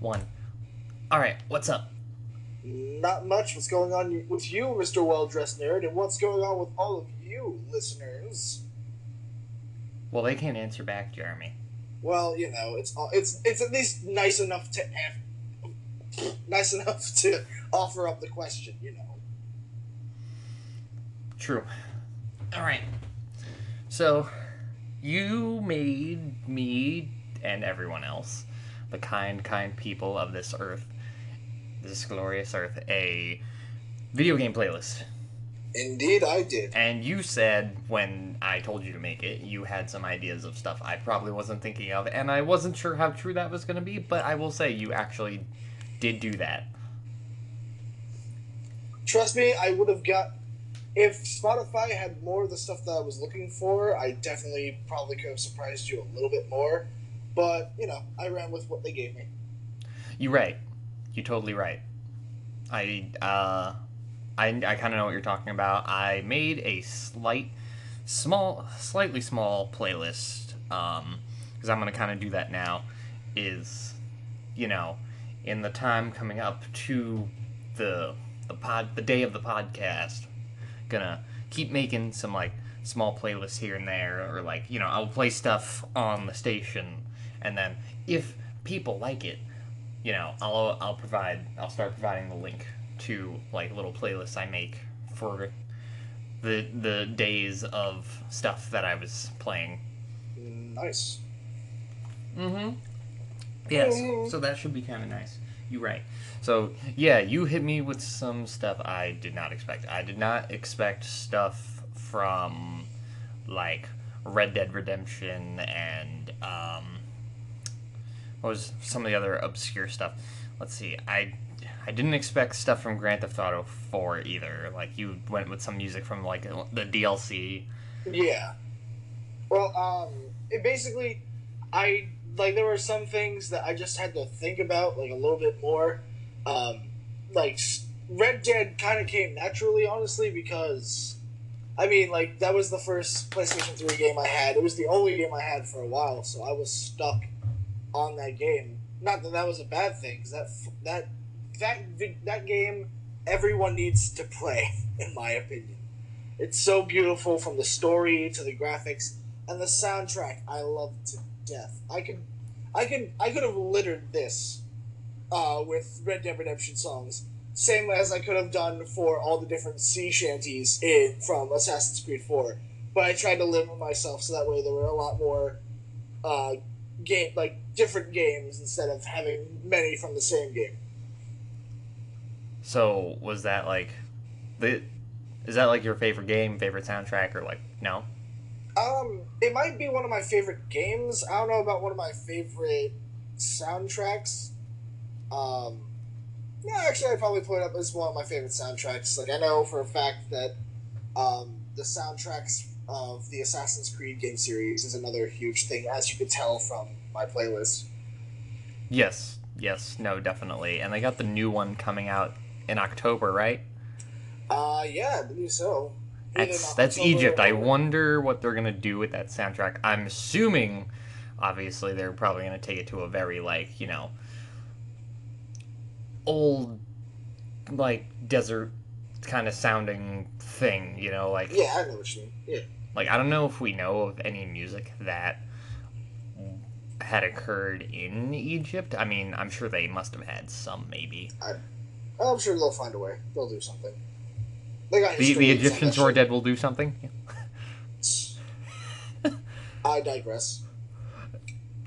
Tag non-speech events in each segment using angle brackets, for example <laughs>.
one. All right, what's up? Not much. What's going on with you, Mr. Well Dressed Nerd, and what's going on with all of you, listeners? Well, they can't answer back, Jeremy. Well, you know, it's all, it's it's at least nice enough to have nice enough <laughs> to offer up the question, you know. True. All right. So, you made me and everyone else, the kind, kind people of this earth, this glorious earth, a video game playlist. Indeed, I did. And you said when I told you to make it, you had some ideas of stuff I probably wasn't thinking of, and I wasn't sure how true that was going to be, but I will say you actually did do that. Trust me, I would have got. If Spotify had more of the stuff that I was looking for, I definitely probably could have surprised you a little bit more. But, you know, I ran with what they gave me. You're right. You're totally right. I, uh, I, I kind of know what you're talking about. I made a slight, small, slightly small playlist, um, because I'm to kind of do that now, is, you know, in the time coming up to the the pod the day of the podcast gonna keep making some like small playlists here and there or like you know i'll play stuff on the station and then if people like it you know i'll i'll provide i'll start providing the link to like little playlists i make for the the days of stuff that i was playing. Nice. Mm-hmm. Yes. So that should be kind of nice. You're right. So yeah, you hit me with some stuff I did not expect. I did not expect stuff from like Red Dead Redemption and um, what was some of the other obscure stuff. Let's see, I I didn't expect stuff from Grand Theft Auto 4 either. Like you went with some music from like the DLC. Yeah. Well, um, it basically, I like there were some things that I just had to think about like a little bit more um, like Red Dead kind of came naturally, honestly, because I mean, like that was the first PlayStation Three game I had. It was the only game I had for a while, so I was stuck on that game. Not that that was a bad thing, because that that that that game everyone needs to play, <laughs> in my opinion. It's so beautiful from the story to the graphics and the soundtrack. I love to death. I could, I could, I could have littered this uh, with Red Dead Redemption songs, same as I could have done for all the different sea shanties in from Assassin's Creed Four. But I tried to limit myself so that way there were a lot more uh, game like different games instead of having many from the same game. So was that like the is that like your favorite game, favorite soundtrack, or like no? Um, it might be one of my favorite games. I don't know about one of my favorite soundtracks. Um, yeah, actually, I'd probably put it up as one of my favorite soundtracks. Like, I know for a fact that um, the soundtracks of the Assassin's Creed game series is another huge thing, as you could tell from my playlist. Yes, yes, no, definitely. And they got the new one coming out in October, right? Uh, yeah, I believe so. That's that's Egypt. I wonder what they're gonna do with that soundtrack. I'm assuming, obviously, they're probably gonna take it to a very like you know old like desert kind of sounding thing, you know, like Yeah, I know what you mean. Yeah. Like I don't know if we know of any music that had occurred in Egypt. I mean, I'm sure they must have had some maybe. I, I'm sure they'll find a way. They'll do something. They got the, the Egyptians who are dead will do something. <laughs> I digress.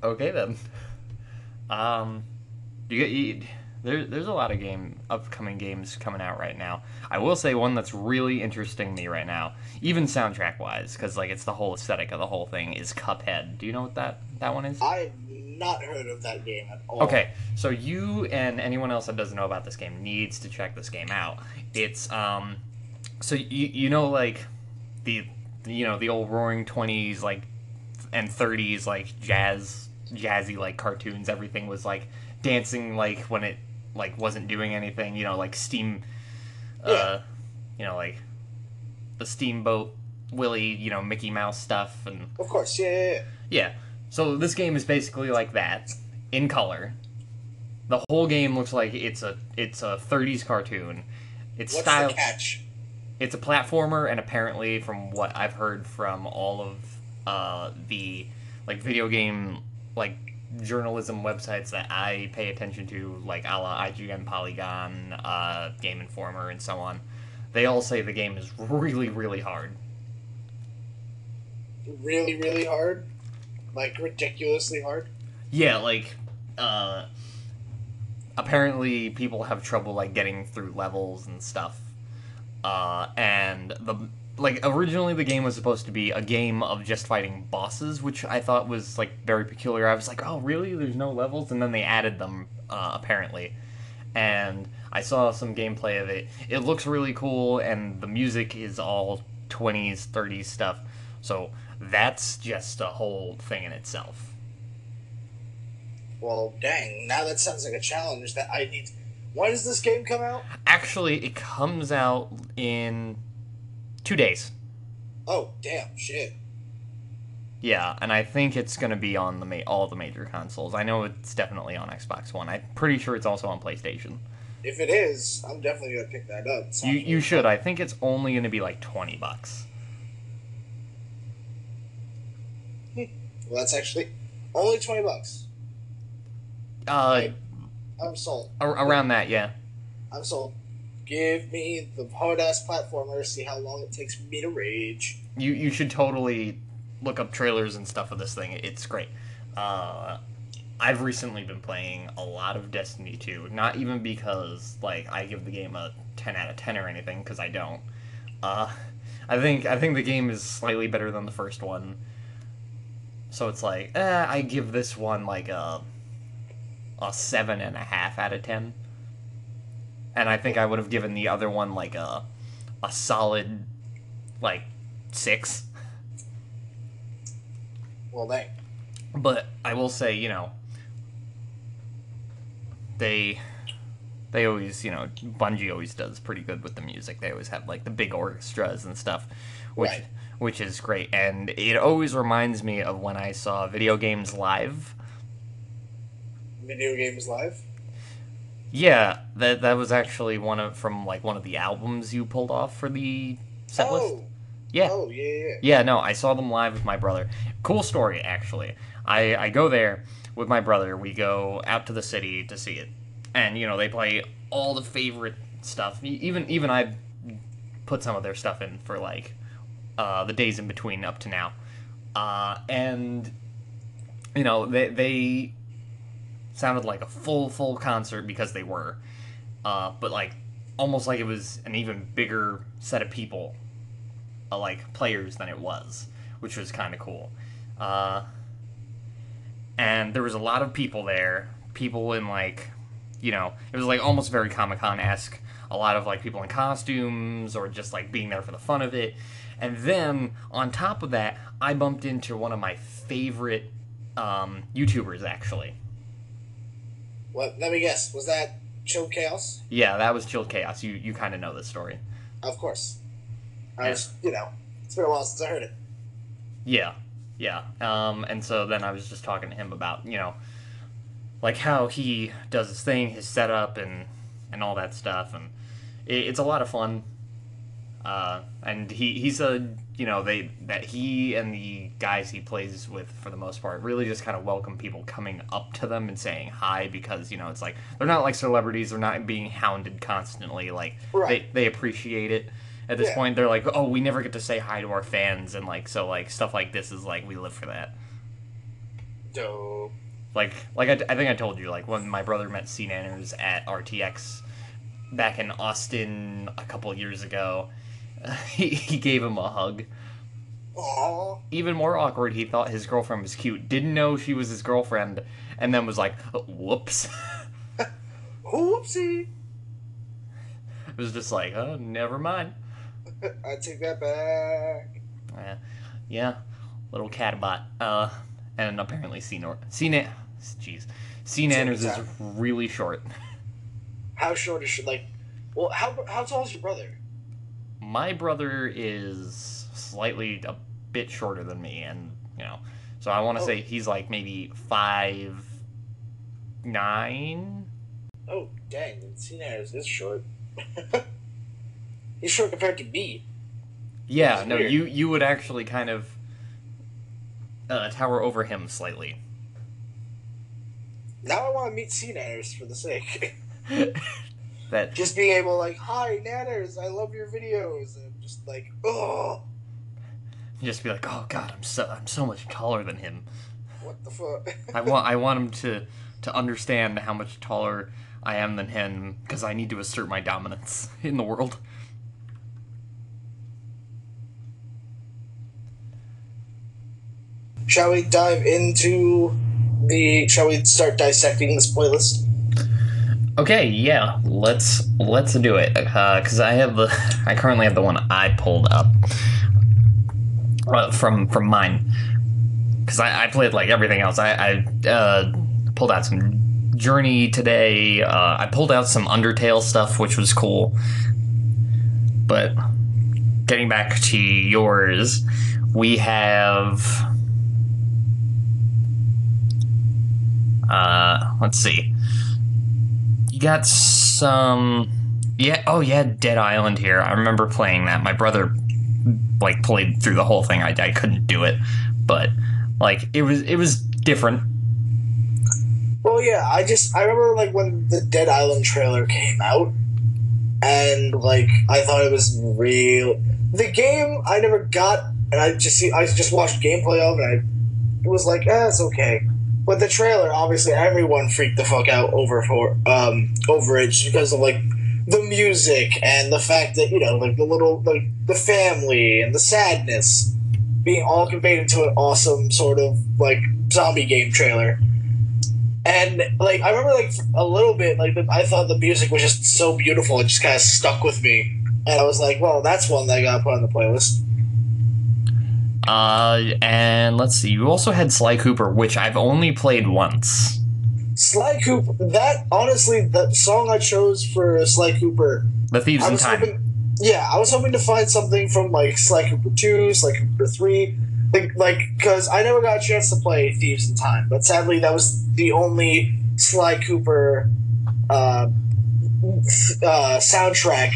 Okay then. Um, you get you, there, there's a lot of game upcoming games coming out right now. I will say one that's really interesting me right now, even soundtrack wise, because like it's the whole aesthetic of the whole thing is Cuphead. Do you know what that that one is? I not heard of that game at all. Okay, so you and anyone else that doesn't know about this game needs to check this game out. It's um, so you you know like the you know the old Roaring Twenties like and thirties like jazz jazzy like cartoons. Everything was like dancing like when it like wasn't doing anything. You know, like Steam, uh, yeah. you know, like the Steamboat Willie, you know, Mickey Mouse stuff, and of course, yeah, yeah, yeah. yeah. So this game is basically like that in color, the whole game looks like it's a it's a 30s cartoon. It's What's style. the catch? It's a platformer, and apparently, from what I've heard from all of uh, the like video game like journalism websites that I pay attention to, like a la IGN, Polygon, uh, Game Informer, and so on, they all say the game is really, really hard. Really, really hard, like ridiculously hard. Yeah, like uh apparently people have trouble like getting through levels and stuff. Uh and the like originally the game was supposed to be a game of just fighting bosses, which I thought was like very peculiar. I was like, "Oh, really? There's no levels?" And then they added them uh apparently. And I saw some gameplay of it. It looks really cool and the music is all 20s, 30s stuff. So that's just a whole thing in itself. Well, dang! Now that sounds like a challenge that I need. When does this game come out? Actually, it comes out in two days. Oh, damn! Shit. Yeah, and I think it's gonna be on the ma- all the major consoles. I know it's definitely on Xbox One. I'm pretty sure it's also on PlayStation. If it is, I'm definitely gonna pick that up. You you should. I think it's only gonna be like twenty bucks. Well, that's actually only twenty bucks. Uh, I'm sold. ar- around that, yeah. I'm sold. Give me the hard ass platformer. See how long it takes me to rage. You you should totally look up trailers and stuff of this thing. It's great. Uh, I've recently been playing a lot of Destiny 2. Not even because like I give the game a 10 out of 10 or anything, because I don't. Uh, I think I think the game is slightly better than the first one. So it's like, eh, I give this one like a a seven and a half out of ten. And I think I would have given the other one like a a solid like six. Well, dang. But I will say, you know, they they always, you know, Bungie always does pretty good with the music. They always have like the big orchestras and stuff, which Right. which is great. And it always reminds me of when I saw video games live. Video games live. Yeah, that that was actually one of from like one of the albums you pulled off for the set list. oh. Yeah. Oh yeah, yeah. yeah. No, I saw them live with my brother. Cool story, actually. I, I go there with my brother. We go out to the city to see it, and you know they play all the favorite stuff. Even even I put some of their stuff in for like uh, the days in between up to now, uh, and you know they they sounded like a full full concert because they were, uh, but like almost like it was an even bigger set of people uh, like players than it was, which was kind of cool. Uh, and there was a lot of people there, people in like, you know, it was like almost very Comic Con esque. A lot of like people in costumes or just like being there for the fun of it. And then on top of that, I bumped into one of my favorite um, YouTubers actually. What? Let me guess. Was that Chill Chaos? Yeah, that was Chilled Chaos. You you kind of know this story. Of course. I Yeah. was, you know, it's been a while since I heard it. Yeah, yeah. Um, and so then I was just talking to him about you know, like how he does his thing, his setup, and and all that stuff, and it, it's a lot of fun. Uh, and he he said you know they that he and the guys he plays with for the most part really just kind of welcome people coming up to them and saying hi because you know it's like they're not like celebrities they're not being hounded constantly like Right. they they appreciate it at this Yeah. point they're like oh we never get to say hi to our fans and like so like stuff like this is like we live for that Dope. like like I, I think I told you like when my brother met SeaNanners at RTX back in Austin a couple years ago he, <laughs> he gave him a hug Aw. even more awkward he thought his girlfriend was cute didn't know she was his girlfriend and then was like whoops <laughs> Whoopsie. it was just like oh never mind <laughs> I take that back. yeah, yeah little catbot uh and apparently C Nor C Na- jeez SeaNanners is really short How short is she? Like, well, how how tall is your brother? My brother is slightly a bit shorter than me and you know so i want to Oh. say he's like maybe five nine Oh, dang. Cena is short. <laughs> He's short compared to me. Yeah, That's no, weird. you you would actually kind of uh, tower over him slightly. Now I want to meet SeaNanners for the sake. <laughs> that just being able like, hi Nanners, I love your videos, and just like, oh, just be like, oh god, I'm so I'm so much taller than him. what the fuck? I want <laughs> I want him to to understand how much taller I am than him because I need to assert my dominance <laughs> in the world. shall we dive into the? Shall we start dissecting this playlist? Okay, yeah, let's let's do it. Because I have the <laughs> I currently have the one I pulled up uh, from from mine. Because I, I played like everything else. I, I uh, pulled out some Journey today. Uh, I pulled out some Undertale stuff, which was cool. But getting back to yours, we have. Uh, let's see. Got some. Yeah. Oh, yeah. Dead Island here. I remember playing that. My brother like played through the whole thing. I, I couldn't do it, but like it was it was different. Well, yeah, I just I remember like when the Dead Island trailer came out, and like I thought it was real. The game I never got, and I just see I just watched gameplay of, it and I it was like, eh, it's okay. But the trailer, obviously, everyone freaked the fuck out over for um over it because of like the music and the fact that you know like the little like the family and the sadness. Being all conveyed into an awesome sort of like zombie game trailer. And like I remember like a little bit like the, I thought the music was just so beautiful it just kind of stuck with me. And I was like well that's one that I got put on the playlist Uh, and let's see. You also had Sly Cooper, which I've only played once. Sly Cooper that honestly the song I chose for Sly Cooper The Thieves in Time. hoping yeah I was hoping to find something from like Sly Cooper 2 Sly Cooper 3 like like because I never got a chance to play Thieves in Time but sadly that was the only Sly Cooper uh, uh, soundtrack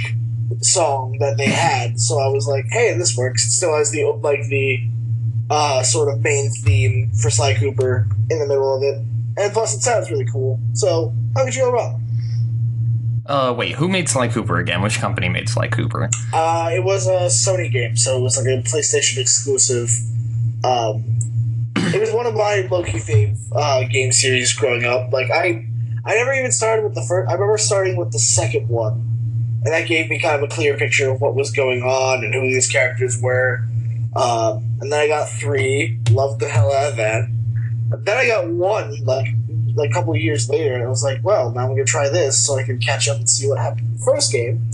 song that they had. So I was like, hey, this works. It still has the like the uh, sort of main theme for Sly Cooper in the middle of it, and plus it sounds really cool. So how could you go wrong? Uh, wait, who made Sly Cooper again? Which company made Sly Cooper? Uh, it was a Sony game, so it was like a PlayStation exclusive. Um, it was one of my low key fave uh, game series growing up. Like I, I never even started with the first. I remember starting with the second one, and that gave me kind of a clear picture of what was going on and who these characters were. Um, and then I got three, loved the hell out of that. But then I got one, like like a couple years later, and I was like, well, now I'm gonna try this so I can catch up and see what happened in the first game.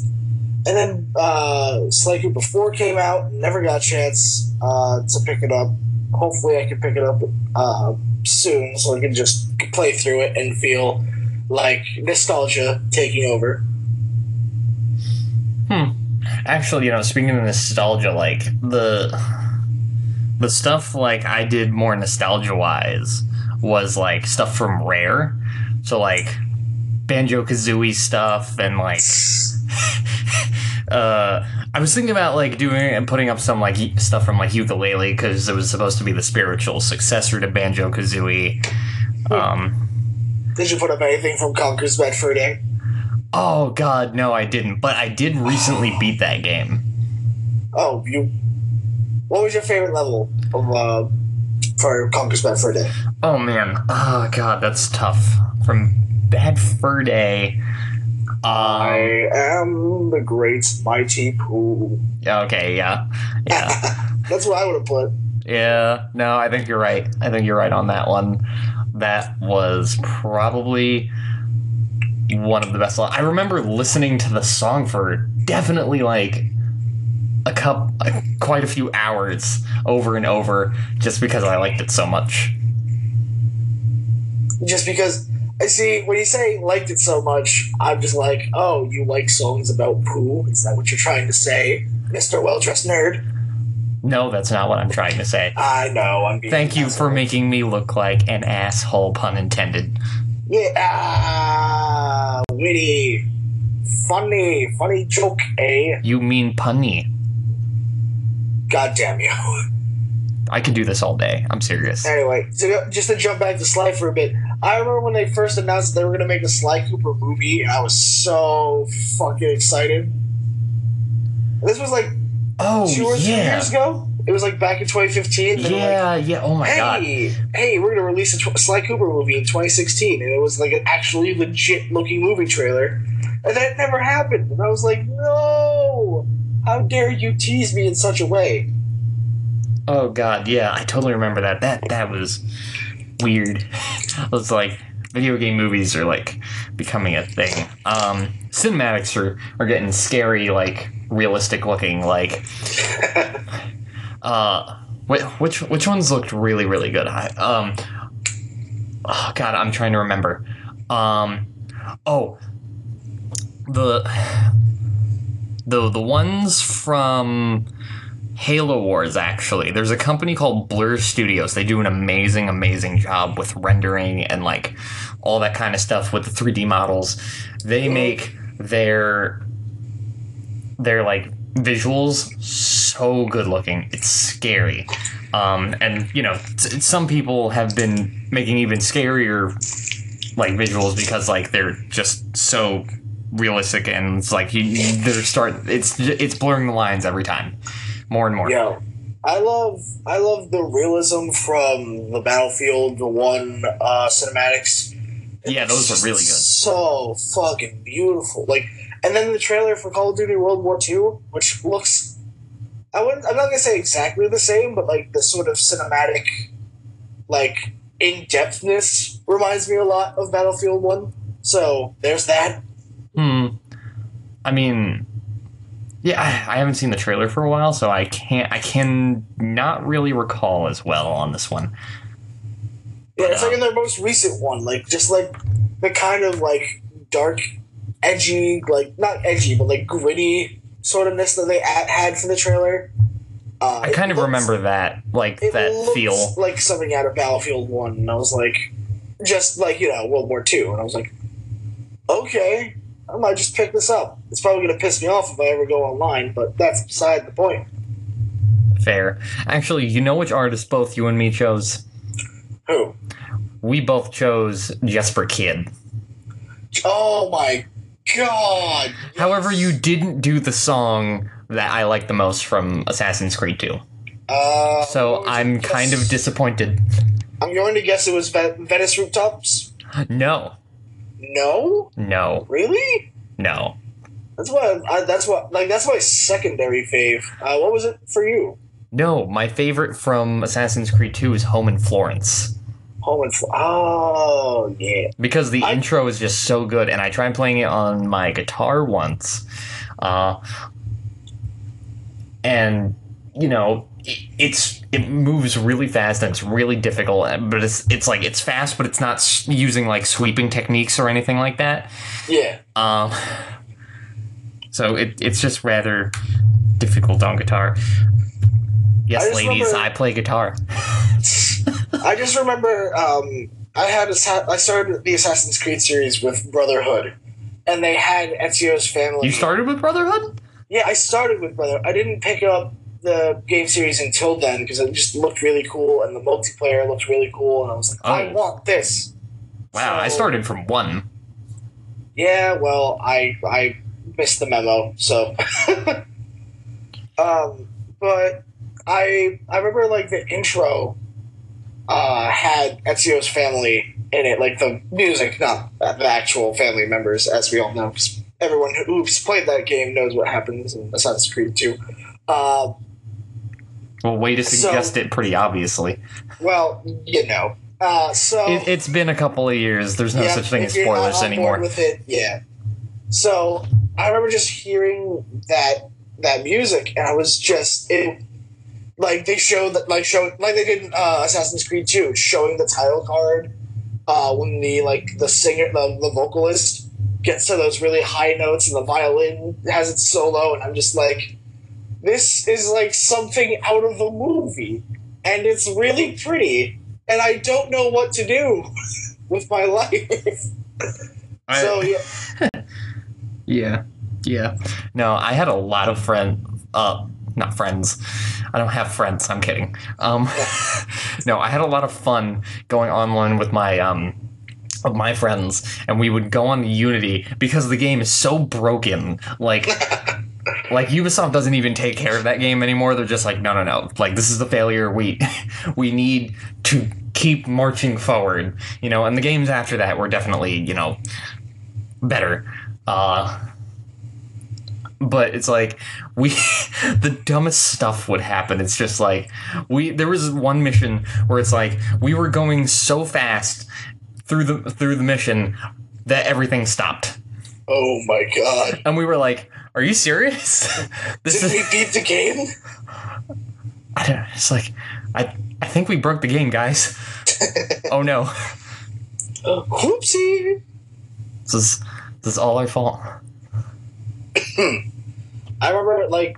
And then uh, Sly Cooper 4 came out, never got a chance uh, to pick it up. Hopefully, I can pick it up uh, soon so I can just play through it and feel like nostalgia taking over. Hmm. Actually, you know, speaking of nostalgia, like the the stuff like I did more nostalgia wise was like stuff from Rare. So like Banjo Kazooie stuff and like <laughs> uh I was thinking about like doing and putting up some like stuff from like Yooka-Laylee because it was supposed to be the spiritual successor to Banjo Kazooie. Um Did you put up anything from Conker's Bad Fur Day? Oh god, no I didn't, but I did recently beat that game. Oh, you. What was your favorite level of uh, for Conker's Bad Fur Day? Oh man, oh god, that's tough. From Bad Fur Day. Um, I am the great mighty Pooh. okay, yeah, yeah, <laughs> That's what I would have put. yeah. No, I think you're right. I think you're right on that one. That was probably one of the best. I remember listening to the song for definitely like a cup, quite a few hours over and over, just because I liked it so much. Just because I see when you say liked it so much, I'm just like, oh, you like songs about poo? Is that what you're trying to say, Mister Well Dressed Nerd? No, that's not what I'm trying to say. I know. I'm. Being Thank you an for making me look like an asshole, pun intended. Yeah. ah, witty, funny, funny joke, eh? You mean punny? God damn you. I could do this all day. I'm serious. Anyway, so just to jump back to Sly for a bit, I remember when they first announced they were gonna make a Sly Cooper movie, and I was so fucking excited. This was like Oh two or three yeah, years ago. It was like back in 2015. They were like, yeah, yeah. Oh my god. hey, hey, we're gonna release a tw- Sly Cooper movie in 2016, and it was like an actually legit looking movie trailer, and that never happened. And I was like, no, how dare you tease me in such a way? Oh god, yeah, I totally remember that. That that was weird. <laughs> it was like video game movies are like becoming a thing. Um, cinematics are are getting scary, like realistic looking. Like, <laughs> uh, which which ones looked really really good? I, um, oh god, I'm trying to remember. Um, oh, the the the ones from. Halo Wars, actually. There's a company called Blur Studios. They do an amazing, amazing job with rendering and like all that kind of stuff with the 3D models. They make their their like visuals so good looking. It's scary. Um, and you know, s- some people have been making even scarier like visuals because like they're just so realistic and it's like you they're start it's it's blurring the lines every time more and more Yeah. I love I love the realism from the Battlefield the one uh, cinematics. Yeah, those are really good. So fucking beautiful. Like, and then the trailer for Call of Duty World War II, which looks, I wouldn't, I'm not gonna say exactly the same, but like the sort of cinematic, like in depthness reminds me a lot of Battlefield One. So there's that. Hmm. I mean, yeah, I, I haven't seen the trailer for a while, so I can't. I can not really recall as well on this one. Yeah, it's like in their most recent one, like just like the kind of like dark, edgy, like not edgy, but like gritty sort of ness that they had had for the trailer. Uh, I kind of looks- remember that, like that feel. like something out of Battlefield One, and I was like, just like you know World War Two, and I was like, okay, I might just pick this up. It's probably gonna piss me off if I ever go online, but that's beside the point. Fair. Actually, you know which artist both you and me chose? Who? We both chose Jesper Kyd. Oh my god! However, you didn't do the song that I like the most from Assassin's Creed 2. Uh, So I'm kind of disappointed. I'm going to guess it was Venice rooftops. No, No, no, really? no. That's what. I, that's what. Like that's my secondary fave. Uh, what was it for you? No, my favorite from Assassin's Creed 2 is Home in Florence. Fl- oh yeah. because the I- intro is just so good and i tried playing it on my guitar once uh, and you know it, it's it moves really fast and it's really difficult but it's it's like it's fast but it's not using like sweeping techniques or anything like that Yeah. um, so it, it's just rather difficult on guitar yes I ladies remember- i play guitar <laughs> I just remember um, I had a, I started the Assassin's Creed series with Brotherhood, and they had Ezio's family. you started with brotherhood Yeah, I started with Brother. I didn't pick up the game series until then because it just looked really cool and the multiplayer looked really cool, and I was like, I Oh. want this. wow i started from one Yeah, well, I I missed the memo, so. <laughs> um, but I I remember like the intro uh, had Ezio's family in it, like the music, not the actual family members, as we all know. 'cause everyone who's played that game knows what happens in Assassin's Creed 2. Uh, well way to So- suggest it pretty obviously well, you know. Uh, so It, it's been a couple of years. There's no Yeah, such thing as spoilers anymore. With it, yeah. So I remember just hearing that that music, and I was just it. Like they showed that, like show like they did in uh, Assassin's Creed 2, showing the title card uh, when the like the singer, the, the vocalist gets to those really high notes, and the violin has its solo, and I'm just like, this is like something out of a movie, and it's really pretty, and I don't know what to do <laughs> with my life. I- So yeah, <laughs> Yeah, yeah. No, I had a lot of friends. Uh, not friends. I don't have friends. I'm kidding. Um, <laughs> no, I had a lot of fun going online with my um of my friends, and we would go on Unity because the game is so broken. Like. <laughs> like Ubisoft doesn't even take care of that game anymore. They're just like, no, no, no. Like this is the failure. We <laughs> we need to keep marching forward. You know, and the games after that were definitely you know better. Uh, but it's like we <laughs> the dumbest stuff would happen. It's just like we there was one mission where it's like we were going so fast through the through the mission that everything stopped. Oh my god. And we were like, "Are you serious?" <laughs> this Did is we beat the game? I don't it's like I I think we broke the game, guys. <laughs> oh no. Uh, whoopsie. This is this is all our fault. <clears throat> I remember like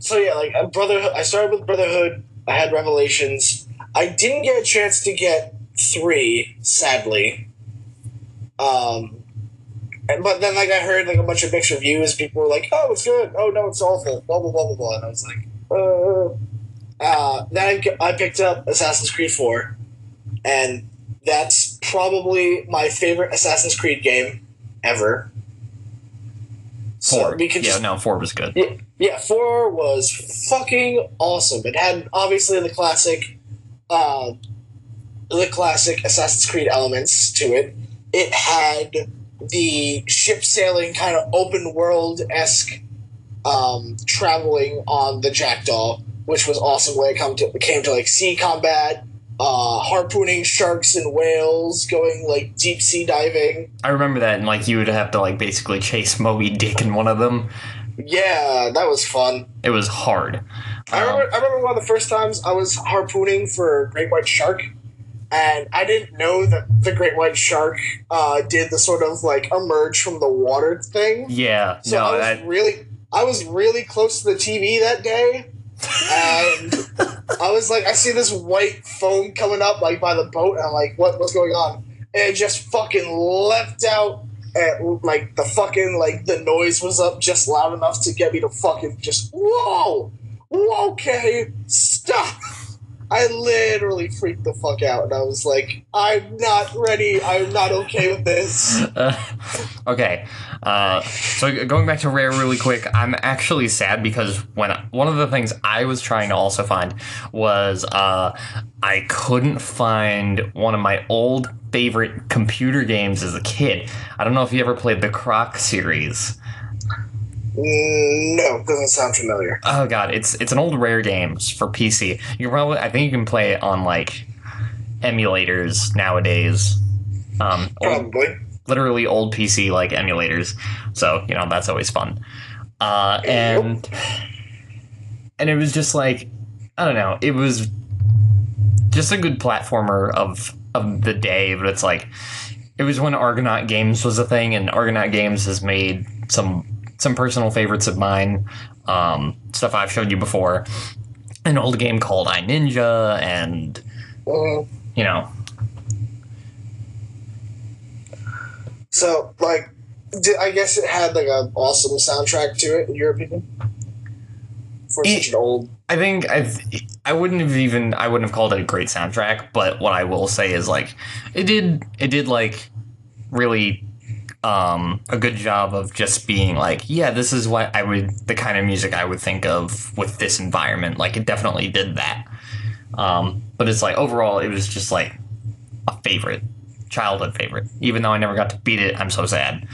so yeah, like Brotherhood I started with Brotherhood, I had Revelations. I didn't get a chance to get three, sadly. Um and, but then like I heard like a bunch of mixed reviews, people were like, Oh, it's good, oh no, it's awful, blah blah blah blah blah and I was like, uh uh, then I, I picked up Assassin's Creed 4, and that's probably my favorite Assassin's Creed game ever. Four. So we could just, yeah, no, four was good. Yeah, yeah, four was fucking awesome. It had obviously the classic, uh, the classic Assassin's Creed elements to it. It had the ship sailing kind of open world esque um, traveling on the Jackdaw, which was awesome when it come to came to like sea combat uh, harpooning sharks and whales, going like deep sea diving. I remember that, and like you would have to like basically chase Moby Dick in one of them. Yeah, that was fun. It was hard. I remember. Um, I remember one of the first times I was harpooning for a great white shark, and I didn't know that the great white shark uh, did the sort of like emerge from the water thing. Yeah. So no, I was that... really, I was really close to the TV that day, and I was like, I see this white foam coming up like by the boat, and I'm like, what what's going on? And it just fucking left out and like the fucking like the noise was up just loud enough to get me to fucking just whoa, whoa okay, stop. I literally freaked the fuck out, and I was like, "I'm not ready. I'm not okay with this." Uh, <laughs> okay, uh, so going back to Rare really quick, I'm actually sad because when one of the things I was trying to also find was uh, I couldn't find one of my old favorite computer games as a kid. I don't know if you ever played the Croc series. No, doesn't sound familiar. Oh god, it's it's an old rare games for PC. You can probably I think you can play it on like emulators nowadays. Um, probably. Old, literally old PC like emulators. So you know that's always fun. Uh, and and it was just like I don't know. It was just a good platformer of of the day, but it's like it was when Argonaut Games was a thing, and Argonaut Games has made some some personal favorites of mine, um, stuff I've showed you before. An old game called I Ninja, and you know. So, like, I guess it had like an awesome soundtrack to it, in your opinion, for it, such an old. I think I I wouldn't have even I wouldn't have called it a great soundtrack, but what I will say is like it did it did like really um, a good job of just being like, yeah, this is what I would, the kind of music I would think of with this environment. Like, it definitely did that. Um, but it's like, overall, it was just like a favorite, childhood favorite. Even though I never got to beat it, I'm so sad.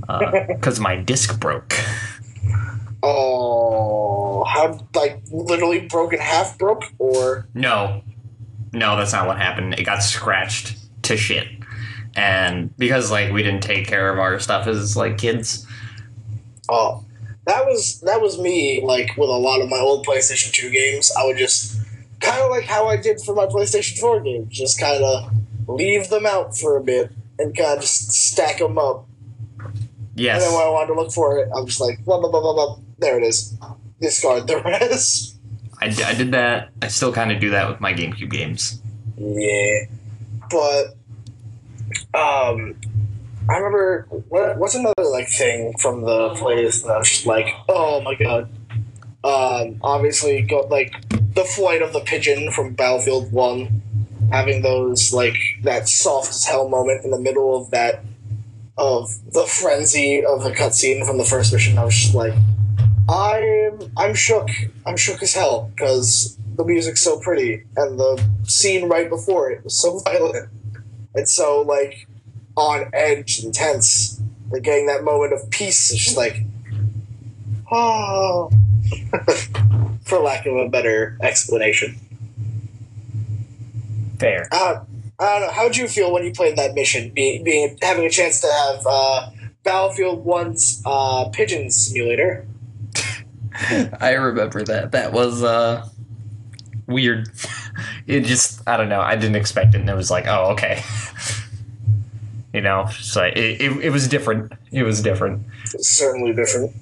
Because uh, <laughs> my disc broke. Oh, how, like, literally broken half broke? Or. No. No, that's not what happened. It got scratched to shit and because like we didn't take care of our stuff as like kids. Oh, that was that was me. Like with a lot of my old PlayStation Two games, I would just kind of like how I did for my PlayStation Four games, just kind of leave them out for a bit and kind of just stack them up. Yes. And then when I wanted to look for it, I'm just like blah blah blah blah blah. There it is. Discard the <laughs> rest. I, I did that. I still kind of do that with my GameCube games. Yeah, but um, I remember what what's another like thing from the playlist that I was just like, oh my god. Um, obviously, go like the flight of the pigeon from Battlefield One, having those like that soft as hell moment in the middle of that of the frenzy of the cutscene from the first mission. I was just like, I'm I'm shook. I'm shook as hell because the music's so pretty and the scene right before it was so <laughs> violent and so like on edge and tense. Like getting that moment of peace is just like, oh, <laughs> for lack of a better explanation. Fair. Uh, I don't know. How would you feel when you played that mission, being, being having a chance to have uh, Battlefield One's uh, pigeon simulator? <laughs> I remember that. That was uh weird. <laughs> It just I don't know. I didn't expect it, and it was like, oh okay. <laughs> you know, so it, it it was different. It was different. Certainly different.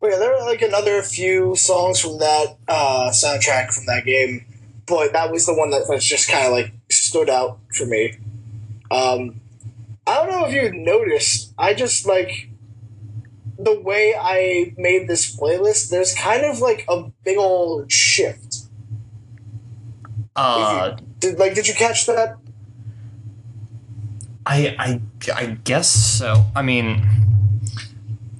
But yeah, there are like another few songs from that uh, soundtrack from that game, but that was the one that just kind of like stood out for me. Um, I don't know if you noticed. I just like the way I made this playlist. There's kind of like a big old shift. Uh, Did like did you catch that? I I I guess so. I mean,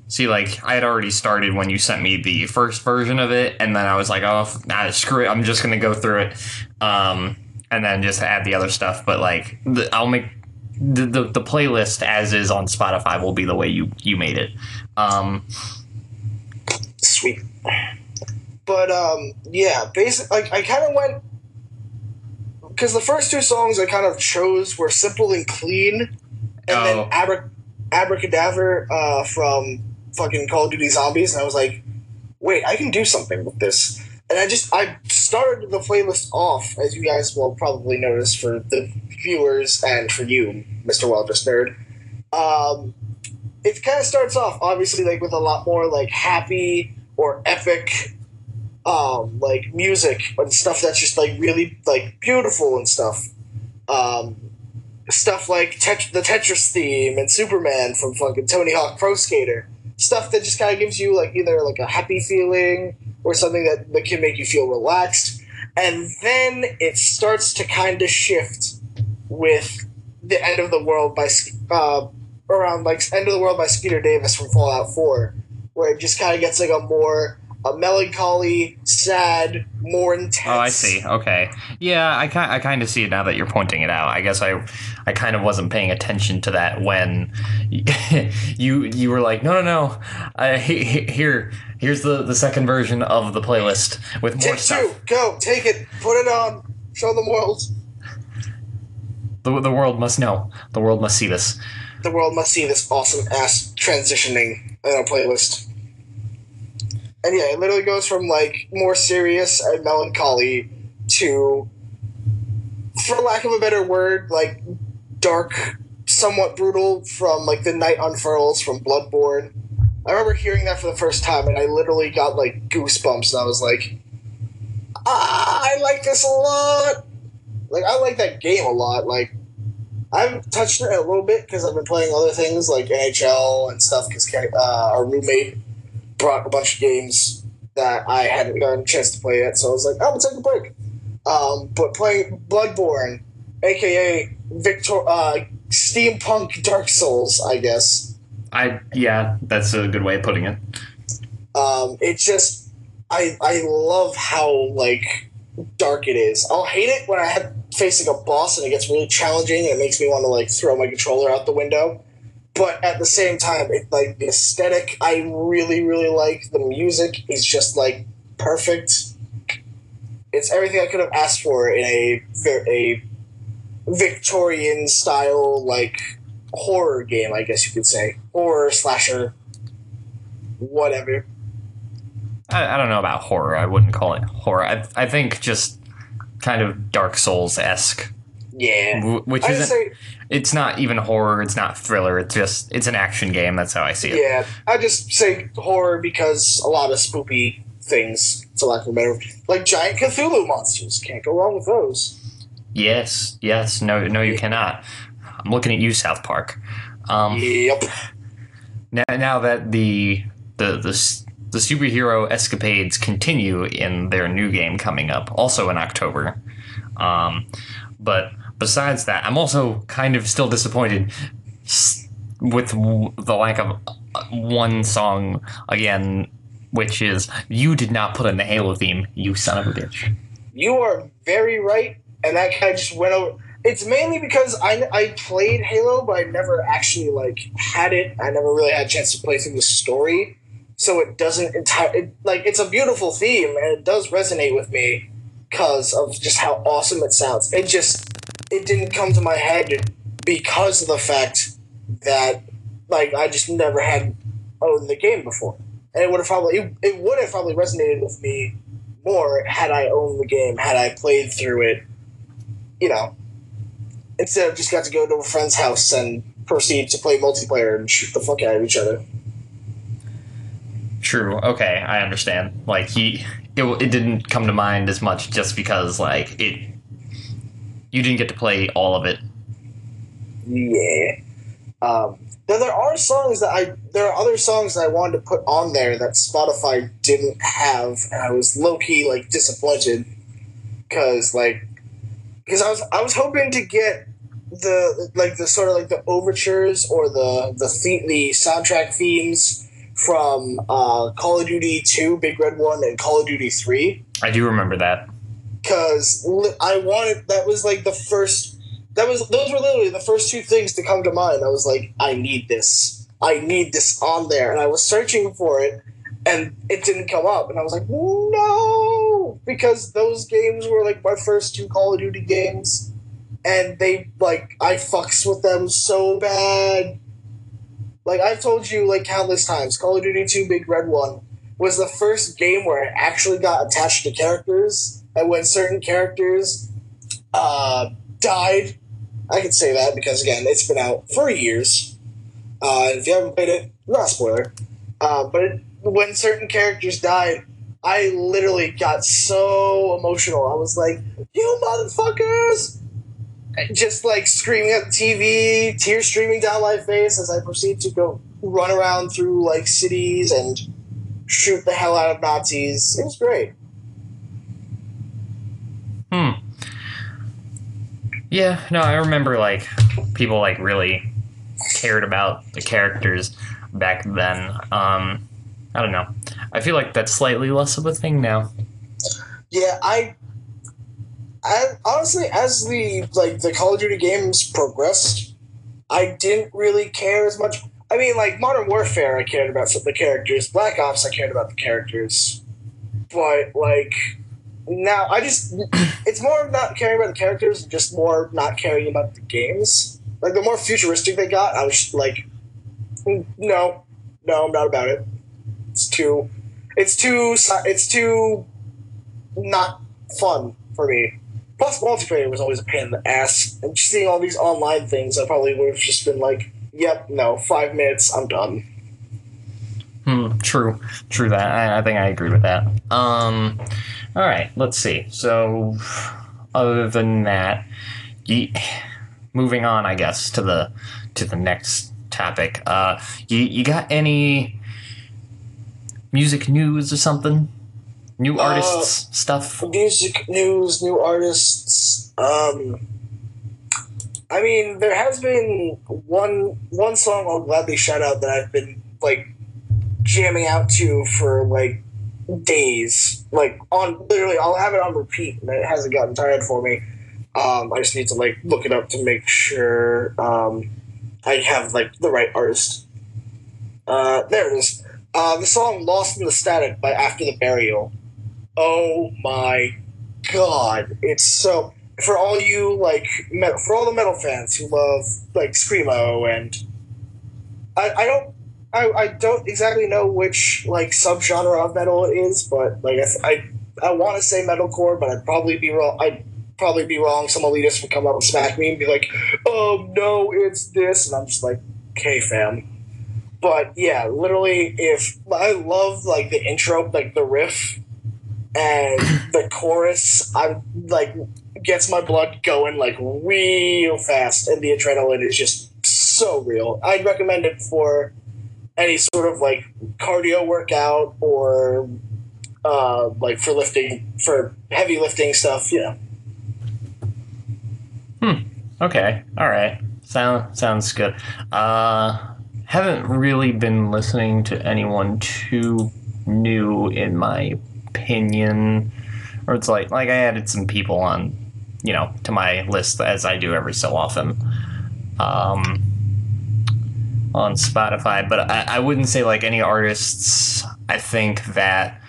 see, like I had already started when you sent me the first version of it, and then I was like, oh, nah, screw it. I'm just gonna go through it, um, and then just add the other stuff. But like, the, I'll make the, the the playlist as is on Spotify will be the way you you made it. Um, Sweet. But um, yeah, basically, Like I kind of went because the first two songs I kind of chose were simple and clean, and Oh. then Abra- Abracadabra uh, from fucking Call of Duty Zombies, and I was like, wait, I can do something with this. And I just I started the playlist off, as you guys will probably notice for the viewers and for you, Mr. Well Dressed Nerd. Um, it kind of starts off obviously like with a lot more like happy or epic um like music and stuff that's just like really like beautiful and stuff. Um stuff like Tet- the tetris theme and superman from fucking tony hawk pro skater. Stuff that just kind of gives you like either like a happy feeling or something that, that can make you feel relaxed. And then it starts to kind of shift with the end of the world by uh, around like end of the world by Skeeter Davis from Fallout Four, where it just kind of gets like a more a melancholy, sad, more intense. oh, I see. Okay, yeah, I kind I kind of see it now that you're pointing it out. I guess I I kind of wasn't paying attention to that when <laughs> you you were like, no, no, no, uh, he- here here's the the second version of the playlist with more Take stuff. two, go, take it, put it on, show the world. The, the world must know. The world must see this. The world must see this awesome ass transitioning in a playlist. And yeah, it literally goes from like more serious and melancholy to, for lack of a better word, like dark, somewhat brutal from like the night unfurls from Bloodborne. I remember hearing that for the first time, and I literally got like goosebumps, and I was like, ah, I like this a lot. Like I like that game a lot. Like I've touched it a little bit because I've been playing other things like NHL and stuff. Because uh, our roommate brought a bunch of games that I hadn't gotten a chance to play yet, so I was like, I'm gonna take a break. Um, but playing Bloodborne, aka Victor, uh, steampunk Dark Souls, I guess. I yeah, that's a good way of putting it. Um, it just I I love how like dark it is. I'll hate it when I have facing a boss and it gets really challenging and it makes me want to like throw my controller out the window. But at the same time, it like the aesthetic I really really like. The music is just like perfect. It's everything I could have asked for in a a Victorian style like horror game, I guess you could say, horror slasher, whatever. I, I don't know about horror. I wouldn't call it horror. I I think just kind of Dark Souls esque, Yeah. which I isn't. say, it's not even horror. It's not thriller. It's just it's an action game. That's how I see it. yeah, I just say horror because a lot of spoopy things, to lack of a better, like giant Cthulhu monsters. Can't go wrong with those. Yes, yes. No, no, you cannot. I'm looking at you, South Park. Um, Yep. now, now that the the the the superhero escapades continue in their new game coming up, also in October. Um, but besides that, I'm also kind of still disappointed with the lack of uh, one song again, which is "You did not put in the Halo theme, you son of a bitch." You are very right, and that kind of just went over. It's mainly because I, I played Halo, but I never actually like had it. I never really had a chance to play through the story, so it doesn't entire it, like it's a beautiful theme and it does resonate with me because of just how awesome it sounds. It just it didn't come to my head because of the fact that like I just never had owned the game before, and it would have probably it, it would have probably resonated with me more had I owned the game, had I played through it, you know, instead of just got to go to a friend's house and proceed to play multiplayer and shoot the fuck out of each other. True. Okay, I understand. Like he, it, it didn't come to mind as much just because like it, you didn't get to play all of it. Yeah. Um, now there are songs that I there are other songs that I wanted to put on there that Spotify didn't have, and I was low key like disappointed because like because I was I was hoping to get the like the sort of like the overtures or the the the, the soundtrack themes from uh, Call of Duty Two, Big Red One, and Call of Duty Three I do remember that. Because I wanted that was like the first that was those were literally the first two things to come to mind. I was like, I need this. I need this on there, and I was searching for it, and it didn't come up, and I was like, no, because those games were like my first two Call of Duty games, and they like I fucks with them so bad. Like I've told you like countless times, Call of Duty Two Big Red One was the first game where I actually got attached to characters, and when certain characters uh, died, I can say that because again, it's been out for years. Uh, if you haven't played it, not spoiler. Uh, but it, when certain characters died, I literally got so emotional. I was like, "You motherfuckers!" Just like screaming at the TV, tears streaming down my face as I proceed to go run around through like cities and shoot the hell out of Nazis. It was great. Hmm. Yeah. No, I remember like people like really cared about the characters back then. Um, I don't know. I feel like that's slightly less of a thing now. Yeah, I, I honestly, as the like the Call of Duty games progressed, I didn't really care as much. I mean, like Modern Warfare, I cared about the characters. Black Ops, I cared about the characters, but like now, I just it's more not caring about the characters, just more not caring about the games. Like the more futuristic they got, I was just like, "Mm, no, no, I'm not about it. It's too, it's too, it's too not fun for me. Plus, multiplayer was always a pain in the ass, and seeing all these online things, I probably would have just been like, "Yep, no, five minutes, I'm done." Hmm, true, true. That I, I think I agree with that. Um, all right, let's see. So, other than that, you, moving on, I guess to the to the next topic. Uh, you you got any music news or something? New Uh, artists stuff? Music news, new artists. Um, I mean, there has been one one song I'll gladly shout out that I've been like jamming out to for like days. Like on literally, I'll have it on repeat, and it hasn't gotten tired for me. Um, I just need to like look it up to make sure um, I have like the right artist. Uh, there it is. Uh, the song "Lost in the Static" by After the Burial. Oh my god! It's so for all you like metal, for all the metal fans who love like screamo and I, I don't I, I don't exactly know which like subgenre of metal it is, but like I I, I want to say metalcore, but I'd probably be wrong. I'd probably be wrong. Some elitist would come up and smack me and be like, "Oh no, it's this," and I'm just like, "Okay, fam." But yeah, literally, if I love like the intro, like the riff and <coughs> the chorus, I'm like gets my blood going like real fast, and the adrenaline is just so real. I'd recommend it for any sort of like cardio workout or uh, like for lifting for heavy lifting stuff. You know. Hmm. Okay. All right. Sound sounds good. Uh, haven't really been listening to anyone too new, in my opinion. Or it's like like I added some people on, you know, to my list as I do every so often. Um, on Spotify, but I, I wouldn't say like any artists. I think that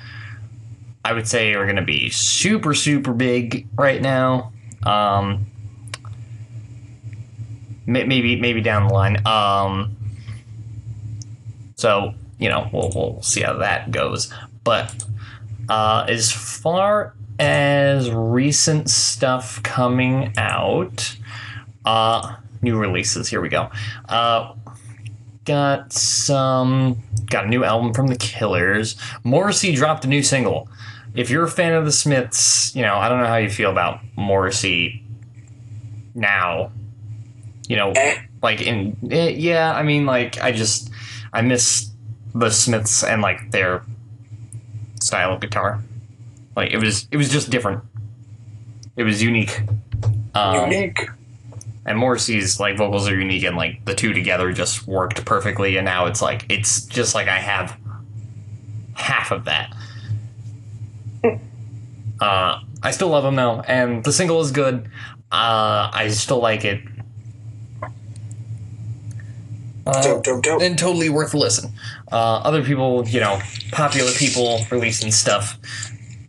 I would say are going to be super super big right now. Um, maybe maybe down the line. Um, so you know we'll we'll see how that goes. But uh, as far as recent stuff coming out, uh, new releases. Here we go. Uh, got some got a new album from the Killers. Morrissey dropped a new single. If you're a fan of the Smiths, you know I don't know how you feel about Morrissey now you know, Eh. like in eh, yeah, I mean, like I just I miss the Smiths and like their style of guitar. Like it was it was just different. It was unique. Um, Unique. And Morrissey's like vocals are unique and like the two together just worked perfectly and now it's like it's just like I have half of that. uh I still love him though and the single is good. Uh I still like it. Uh, Dope, dope, dope. and totally worth a listen. Uh, other people, you know, popular people releasing stuff.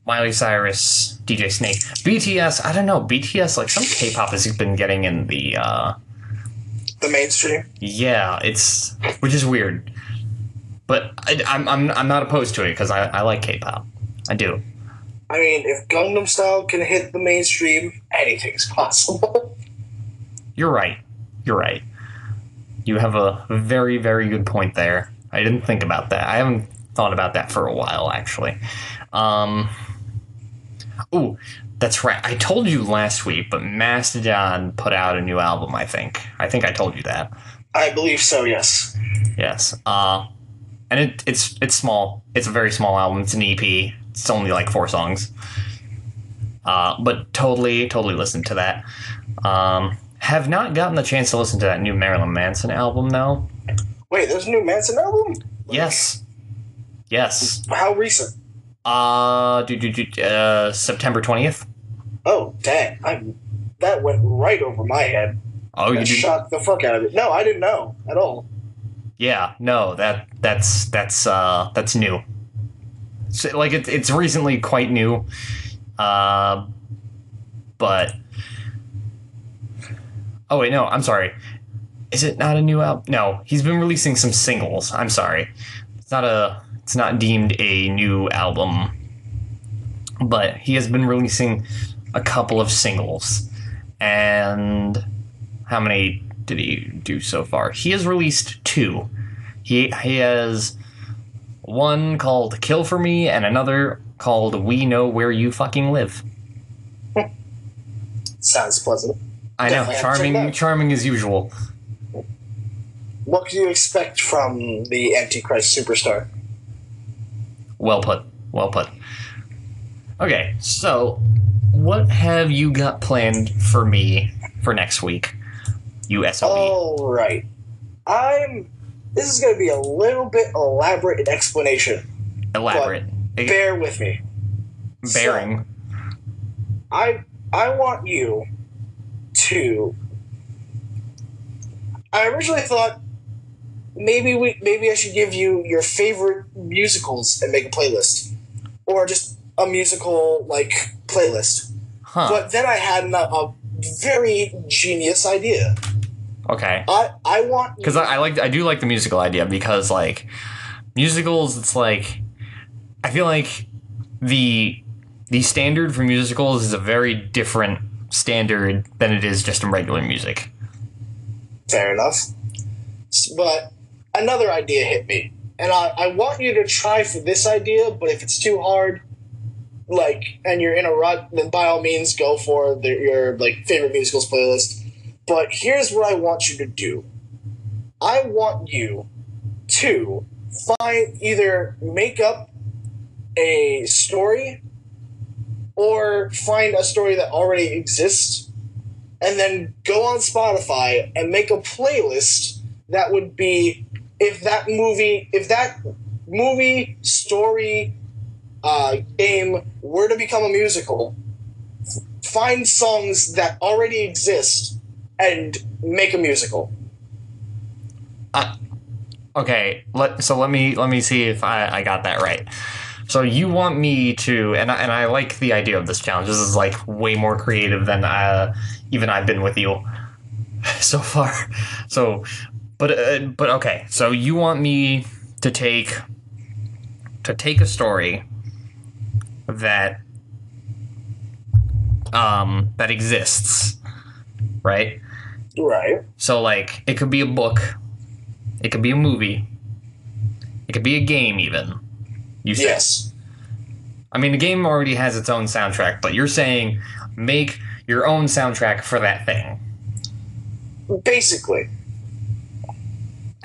Miley Cyrus, DJ Snake, BTS. I don't know. BTS, like some K-pop has been getting in the. Uh, The mainstream. yeah, it's which is weird, but I, I'm I'm I'm not opposed to it because I I like K-pop. I do. I mean, if Gangnam Style can hit the mainstream, anything's possible. You're right. You're right. You have a very, very good point there. I didn't think about that. I haven't thought about that for a while, actually. Um, oh, that's right. I told you last week, but Mastodon put out a new album. I think. I think I told you that. I believe so. Yes. Yes. Uh, and it, it's it's small. It's a very small album. It's an EP. It's only like four songs. Uh, but totally, totally listen to that. Um, have not gotten the chance to listen to that new Marilyn Manson album though. Wait, there's a new Manson album. Yes. Yes. How recent? Uh, do, do, do, uh September twentieth. Oh, dang! I that went right over my head. Oh, you shocked the fuck out of it. No, I didn't know at all. Yeah. No, that that's that's uh that's new. So, like it's it's recently quite new. Uh, but oh wait, no, I'm sorry. Is it not a new album? No, he's been releasing some singles. I'm sorry. It's not a. It's not deemed a new album. But he has been releasing a couple of singles, and how many did he do so far? He has released two. He he has one called "Kill for Me" and another called "We Know Where You Fucking Live." Sounds pleasant. I know, Definitely have to check it charming, charming as usual. What can you expect from the Antichrist superstar? Well put. Well put. Okay, so what have you got planned for me for next week? You SOB. All right, I'm. This is going to be a little bit elaborate in explanation. Elaborate. Bear with me. Bearing. I I want you to. I originally thought maybe we maybe I should give you your favorite musicals and make a playlist, or just a musical like playlist. Huh. But then I had a, a very genius idea. Okay. I I want because I, I like I do like the musical idea because like musicals it's like I feel like the the standard for musicals is a very different standard than it is just in regular music. Fair enough. But another idea hit me. And I, I want you to try for this idea, but if it's too hard, like, and you're in a rut, then by all means go for the, your, like, favorite musicals playlist. But here's what I want you to do. I want you to find either make up a story or find a story that already exists and then go on Spotify and make a playlist that would be if that movie if that movie story uh, game were to become a musical find songs that already exist and make a musical Okay, let so let me let me see if I, I got that right. So you want me to, and I, and I like the idea of this challenge. This is like way more creative than uh, even I've been with you <laughs> so far. So, but uh, but okay. So you want me to take to take a story that um that exists, right? right So like it could be a book, it could be a movie, it could be a game even. You said. yes I mean the game already has its own soundtrack, but you're saying make your own soundtrack for that thing. basically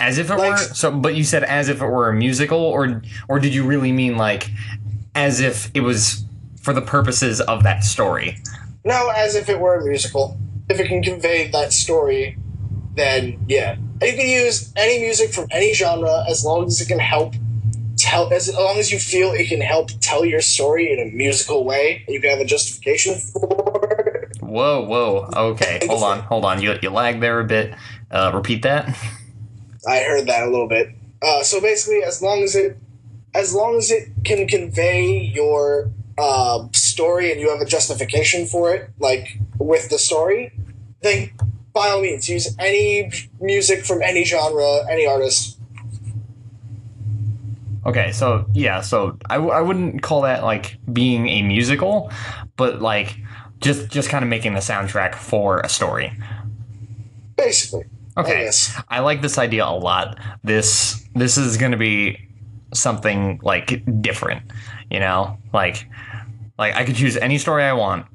As if it Like- were so but you said as if it were a musical or or did you really mean like as if it was for the purposes of that story? no as if it were a musical if it can convey that story then yeah you can use any music from any genre as long as it can help tell as long as you feel it can help tell your story in a musical way you can have a justification for it Whoa, whoa. Okay, hold on, hold on. You you lagged there a bit. Uh, repeat that. <laughs> I heard that a little bit. Uh, so basically, as long as it, as long as it can convey your uh, story and you have a justification for it, like with the story, then by all means use any music from any genre, any artist. Okay, so yeah, so I, w- I wouldn't call that like being a musical, but like just just kind of making the soundtrack for a story. Basically, Okay, oh, guess. I like this idea a lot. This this is going to be something like different, you know, like like I could choose any story I want,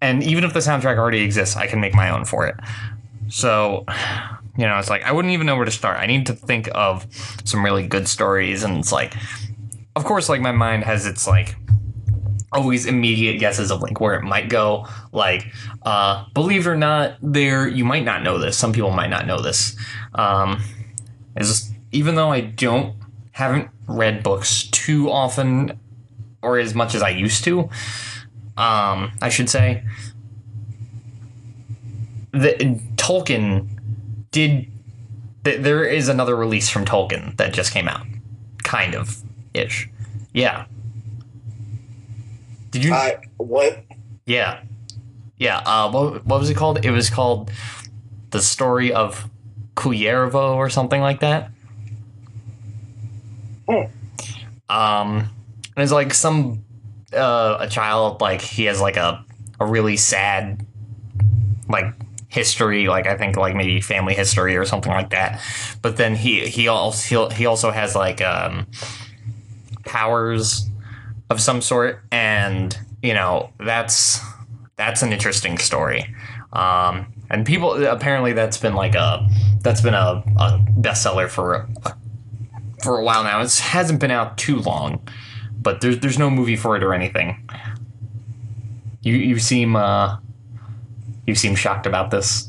and even if the soundtrack already exists, I can make my own for it. So, you know, it's like I wouldn't even know where to start. I need to think of some really good stories, and it's like, of course, like my mind has its like always immediate guesses of like where it might go. Like, uh, believe it or not, there you might not know this. Some people might not know this. Um, is even though I don't haven't read books too often or as much as I used to, um, I should say. The Tolkien did. th- There is another release from Tolkien that just came out, kind of ish. Yeah. Did you? I what? Yeah, yeah. Uh, what what was it called? It was called the story of Kullervo or something like that. Hmm. Um, and it's like some uh, a child like he has like a a really sad like history like i think like maybe family history or something like that but then he he also he also has like um powers of some sort and you know that's that's an interesting story. Um and people apparently that's been like a that's been a, a bestseller for a, for a while now. It hasn't been out too long but there's there's no movie for it or anything. You you seem uh you seem shocked about this.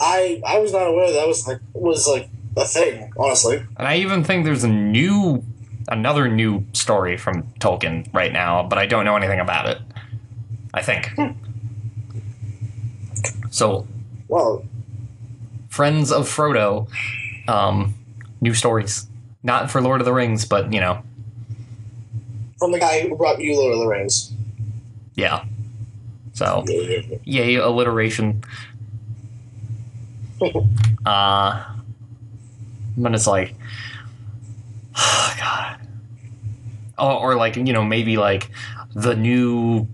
I I was not aware that was like was like a thing. Honestly, And I even think there's a new, another new story from Tolkien right now, but I don't know anything about it. I think. So, well, Friends of Frodo, um, new stories. Not for Lord of the Rings, but, you know, from the guy who brought you Lord of the Rings. yeah. So, <laughs> yay, alliteration. <laughs> Uh, but it's like, oh, God. Or, or like, you know, maybe like the new,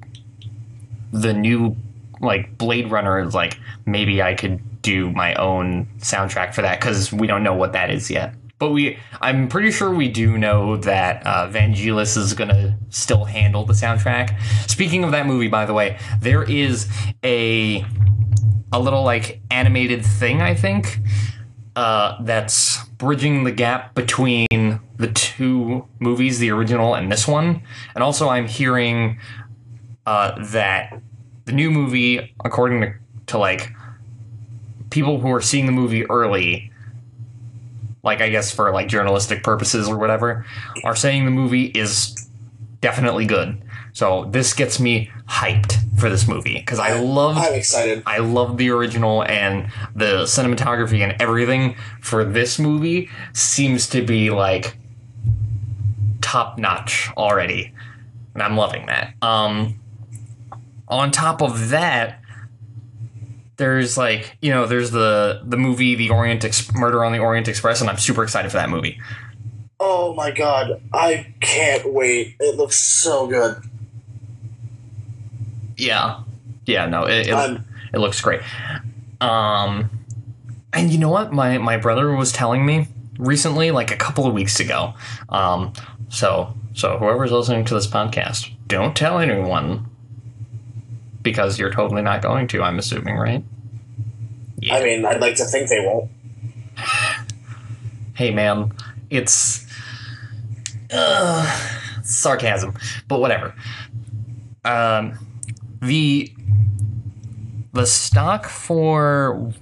the new, like, Blade Runner is like, maybe I could do my own soundtrack for that because we don't know what that is yet. But we, I'm pretty sure we do know that uh, Vangelis is gonna still handle the soundtrack. Speaking of that movie, by the way, there is a a little like animated thing I think uh, that's bridging the gap between the two movies, the original and this one. And also, I'm hearing uh, that the new movie, according to, to like people who are seeing the movie early, like I guess for like journalistic purposes or whatever, are saying the movie is definitely good. So this gets me hyped for this movie because I love. I'm excited. I love the original and the cinematography and everything for this movie seems to be like top notch already. And I'm loving that. Um on top of that there's like, you know, there's the the movie The Orient Ex- Murder on the Orient Express and I'm super excited for that movie. Oh my god, I can't wait. It looks so good. Yeah. Yeah, no, it, it, I'm It looks great. Um, and you know what? My my brother was telling me recently, like a couple of weeks ago. Um, so so whoever's listening to this podcast, don't tell anyone because you're totally not going to. I'm assuming, right? Yeah. I mean, I'd like to think they won't. hey man, it's uh, sarcasm, but whatever. Um, the the stock for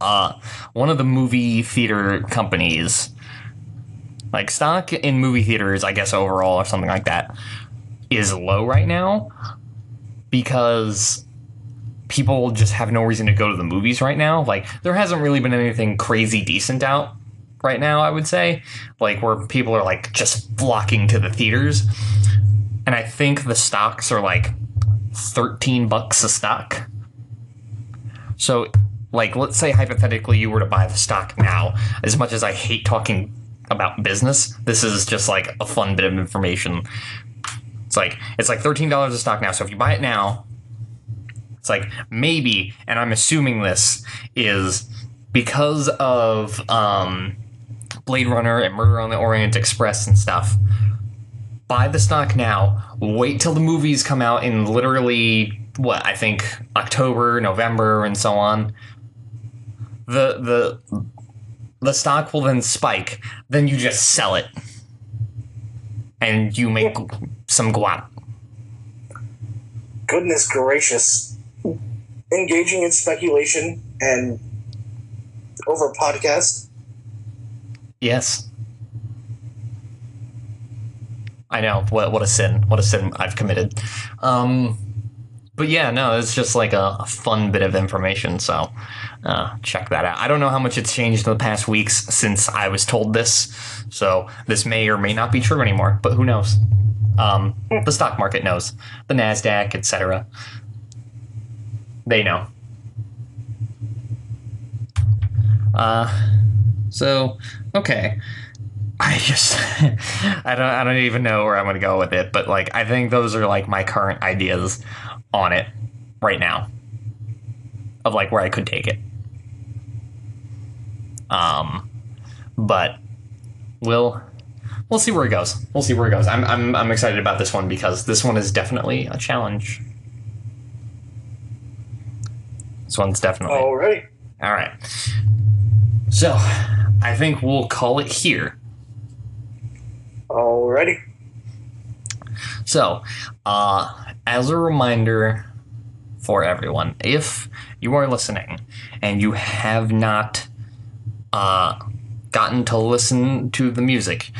uh, one of the movie theater companies, like stock in movie theaters, I guess overall or something like that, is low right now because people just have no reason to go to the movies right now. Like there hasn't really been anything crazy decent out right now, I would say, like where people are like just flocking to the theaters. And I think the stocks are like 13 bucks a stock. So, like, let's say hypothetically you were to buy the stock now. As much as I hate talking about business, this is just like a fun bit of information. It's like it's like thirteen dollars a stock now. So if you buy it now, it's like maybe, and I'm assuming this is because of um, Blade Runner and Murder on the Orient Express and stuff. Buy the stock now. Wait till the movies come out in literally what I think October, November, and so on. The the the stock will then spike. Then you just sell it, and you make some guap. Goodness gracious. Engaging in speculation and over podcast. Yes. I know what what a sin what a sin I've committed. Um, but yeah, no, it's just like a, a fun bit of information. So uh, check that out. I don't know how much it's changed in the past weeks since I was told this. So this may or may not be true anymore. But who knows? Um, the stock market knows. The Nasdaq, etc. They know. Uh, so okay. I just <laughs> I don't I don't even know where I'm gonna go with it, but like I think those are like my current ideas on it right now. Of like where I could take it. Um but we'll we'll see where it goes. We'll see where it goes. I'm I'm I'm excited about this one because this one is definitely a challenge. This one's definitely all right. All right. So, I think we'll call it here. Alrighty. So, uh, as a reminder for everyone, if you are listening and you have not uh, gotten to listen to the music,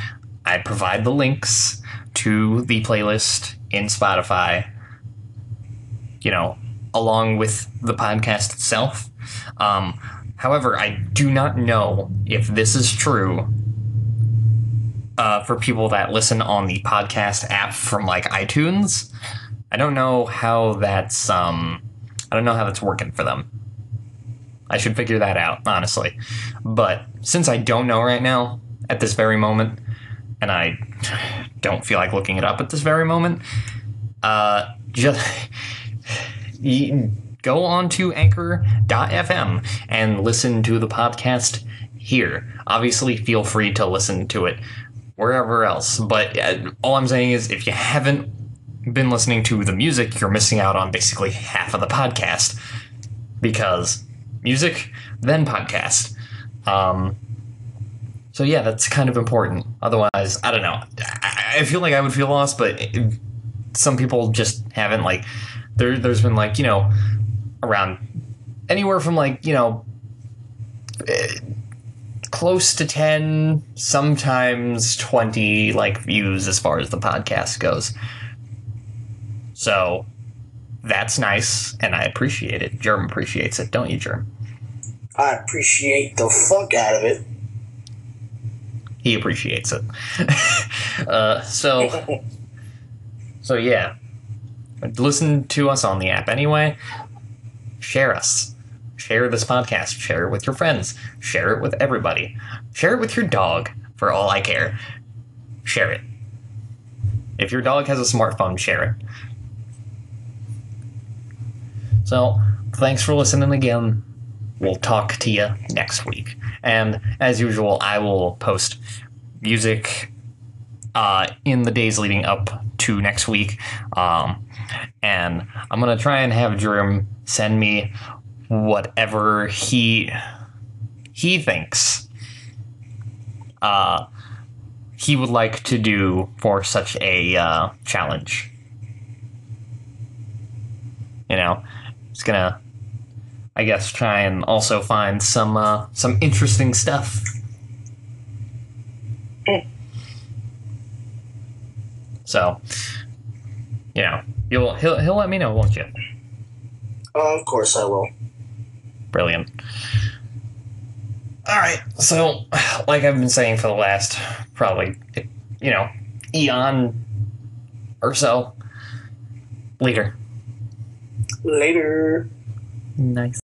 I provide the links to the playlist in Spotify, you know, along with the podcast itself. Um, however, I do not know if this is true uh, for people that listen on the podcast app from like iTunes. I don't know how that's um, I don't know how that's working for them. I should figure that out honestly, but since I don't know right now at this very moment, and I don't feel like looking it up at this very moment, uh, just go on to anchor.fm and listen to the podcast here. Obviously, feel free to listen to it wherever else. But uh, all I'm saying is if you haven't been listening to the music, you're missing out on basically half of the podcast because music, then podcast. Um, so yeah, that's kind of important. Otherwise, I don't know. I, I feel like I would feel lost, but it, some people just haven't. Like, there, there's been like you know, around anywhere from like you know, close to ten, sometimes twenty like views as far as the podcast goes. So that's nice, and I appreciate it. Germ appreciates it, don't you, Germ? I appreciate the fuck out of it. He appreciates it. <laughs> uh, so, <laughs> so yeah, listen to us on the app anyway. Share us. Share this podcast. Share it with your friends. Share it with everybody. Share it with your dog. For all I care, share it. If your dog has a smartphone, share it. So, thanks for listening again. We'll talk to you next week. And as usual, I will post music uh, in the days leading up to next week. Um, and I'm going to try and have Jerem send me whatever he he thinks uh, he would like to do for such a uh, challenge. You know, he's gonna, I guess, try and also find some uh, some interesting stuff. So, you know, you'll he'll he'll let me know, won't you? Of course I will. Brilliant. All right. So, like I've been saying for the last probably, you know, eon or so. Later. Later. Nice.